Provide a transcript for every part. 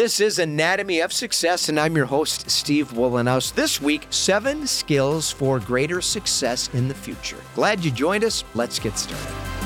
This is Anatomy of Success, and I'm your host, Steve Wohlenhaus. This week, seven skills for greater success in the future. Glad you joined us. Let's get started.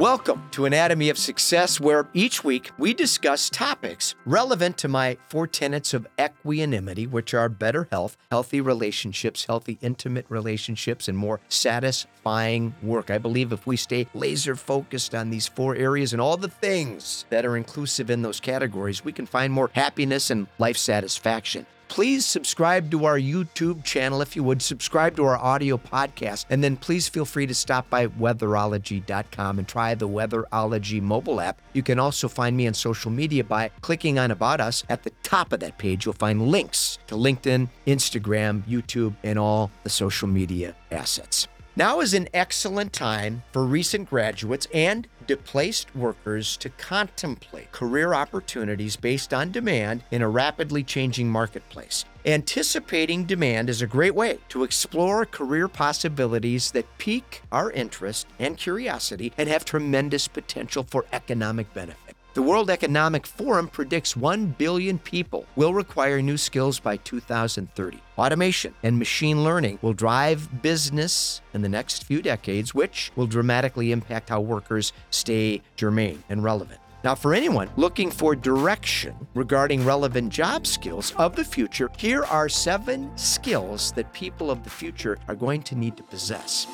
Welcome to Anatomy of Success, where each week we discuss topics relevant to my four tenets of equanimity, which are better health, healthy relationships, healthy intimate relationships, and more satisfying work. I believe if we stay laser focused on these four areas and all the things that are inclusive in those categories, we can find more happiness and life satisfaction please subscribe to our YouTube channel if you would. Subscribe to our audio podcast. And then please feel free to stop by weatherology.com and try the Weatherology mobile app. You can also find me on social media by clicking on About Us. At the top of that page, you'll find links to LinkedIn, Instagram, YouTube, and all the social media assets. Now is an excellent time for recent graduates and displaced workers to contemplate career opportunities based on demand in a rapidly changing marketplace. Anticipating demand is a great way to explore career possibilities that pique our interest and curiosity and have tremendous potential for economic benefit. The World Economic Forum predicts 1 billion people will require new skills by 2030. Automation and machine learning will drive business in the next few decades, which will dramatically impact how workers stay germane and relevant. Now, for anyone looking for direction regarding relevant job skills of the future, here are seven skills that people of the future are going to need to possess.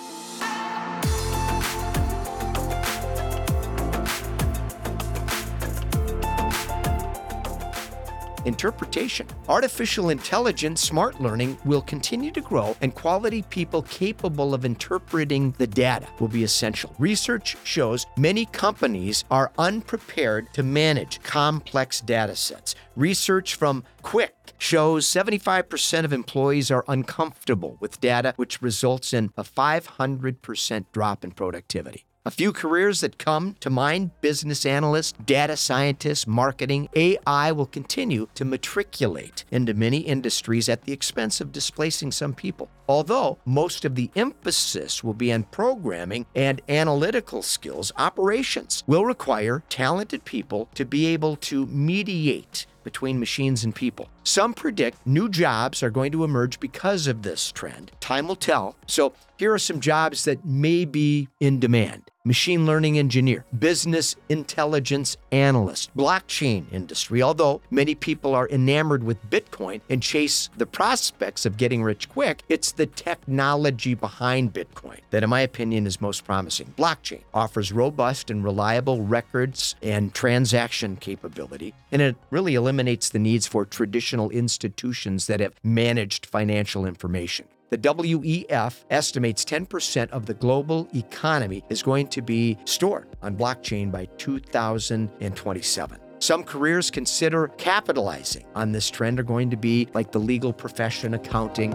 Interpretation. Artificial intelligence, smart learning will continue to grow, and quality people capable of interpreting the data will be essential. Research shows many companies are unprepared to manage complex data sets. Research from Quick shows 75% of employees are uncomfortable with data, which results in a 500% drop in productivity. A few careers that come to mind business analyst, data scientist, marketing, AI will continue to matriculate into many industries at the expense of displacing some people. Although most of the emphasis will be on programming and analytical skills, operations will require talented people to be able to mediate between machines and people. Some predict new jobs are going to emerge because of this trend. Time will tell. So, here are some jobs that may be in demand machine learning engineer, business intelligence analyst, blockchain industry. Although many people are enamored with Bitcoin and chase the prospects of getting rich quick, it's the technology behind Bitcoin that, in my opinion, is most promising. Blockchain offers robust and reliable records and transaction capability, and it really eliminates the needs for traditional institutions that have managed financial information. The WEF estimates 10% of the global economy is going to be stored on blockchain by 2027. Some careers consider capitalizing on this trend are going to be like the legal profession, accounting.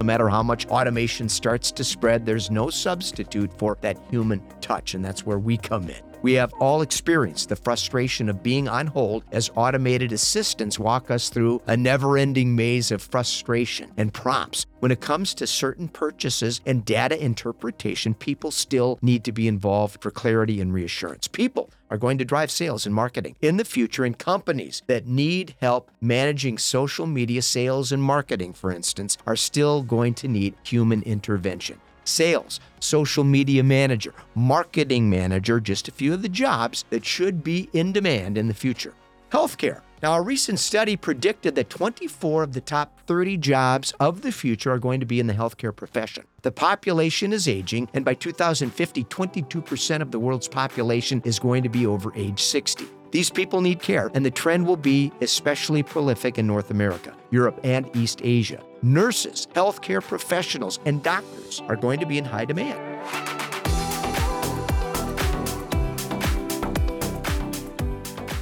No matter how much automation starts to spread, there's no substitute for that human touch, and that's where we come in. We have all experienced the frustration of being on hold as automated assistants walk us through a never ending maze of frustration and prompts. When it comes to certain purchases and data interpretation, people still need to be involved for clarity and reassurance. People are going to drive sales and marketing in the future, and companies that need help managing social media sales and marketing, for instance, are still going to need human intervention sales, social media manager, marketing manager, just a few of the jobs that should be in demand in the future. Healthcare. Now, a recent study predicted that 24 of the top 30 jobs of the future are going to be in the healthcare profession. The population is aging, and by 2050, 22% of the world's population is going to be over age 60. These people need care, and the trend will be especially prolific in North America, Europe, and East Asia. Nurses, healthcare professionals, and doctors are going to be in high demand.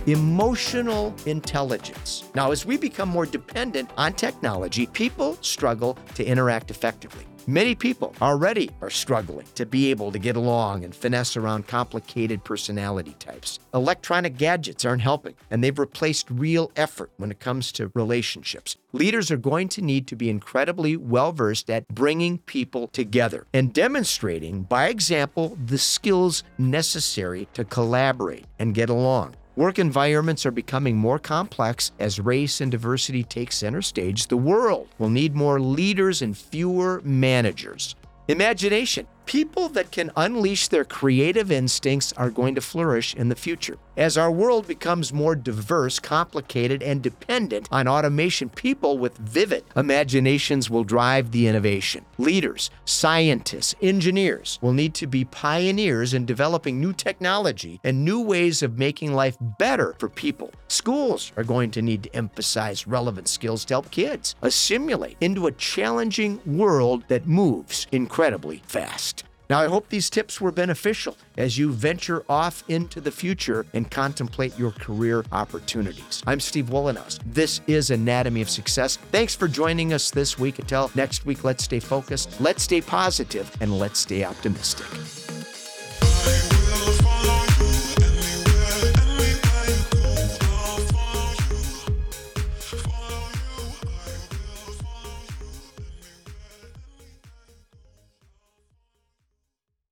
Emotional intelligence. Now, as we become more dependent on technology, people struggle to interact effectively. Many people already are struggling to be able to get along and finesse around complicated personality types. Electronic gadgets aren't helping, and they've replaced real effort when it comes to relationships. Leaders are going to need to be incredibly well versed at bringing people together and demonstrating, by example, the skills necessary to collaborate and get along. Work environments are becoming more complex as race and diversity take center stage. The world will need more leaders and fewer managers. Imagination. People that can unleash their creative instincts are going to flourish in the future. As our world becomes more diverse, complicated, and dependent on automation, people with vivid imaginations will drive the innovation. Leaders, scientists, engineers will need to be pioneers in developing new technology and new ways of making life better for people. Schools are going to need to emphasize relevant skills to help kids assimilate into a challenging world that moves incredibly fast. Now, I hope these tips were beneficial as you venture off into the future and contemplate your career opportunities. I'm Steve Wohlenhaus. This is Anatomy of Success. Thanks for joining us this week. Until next week, let's stay focused, let's stay positive, and let's stay optimistic.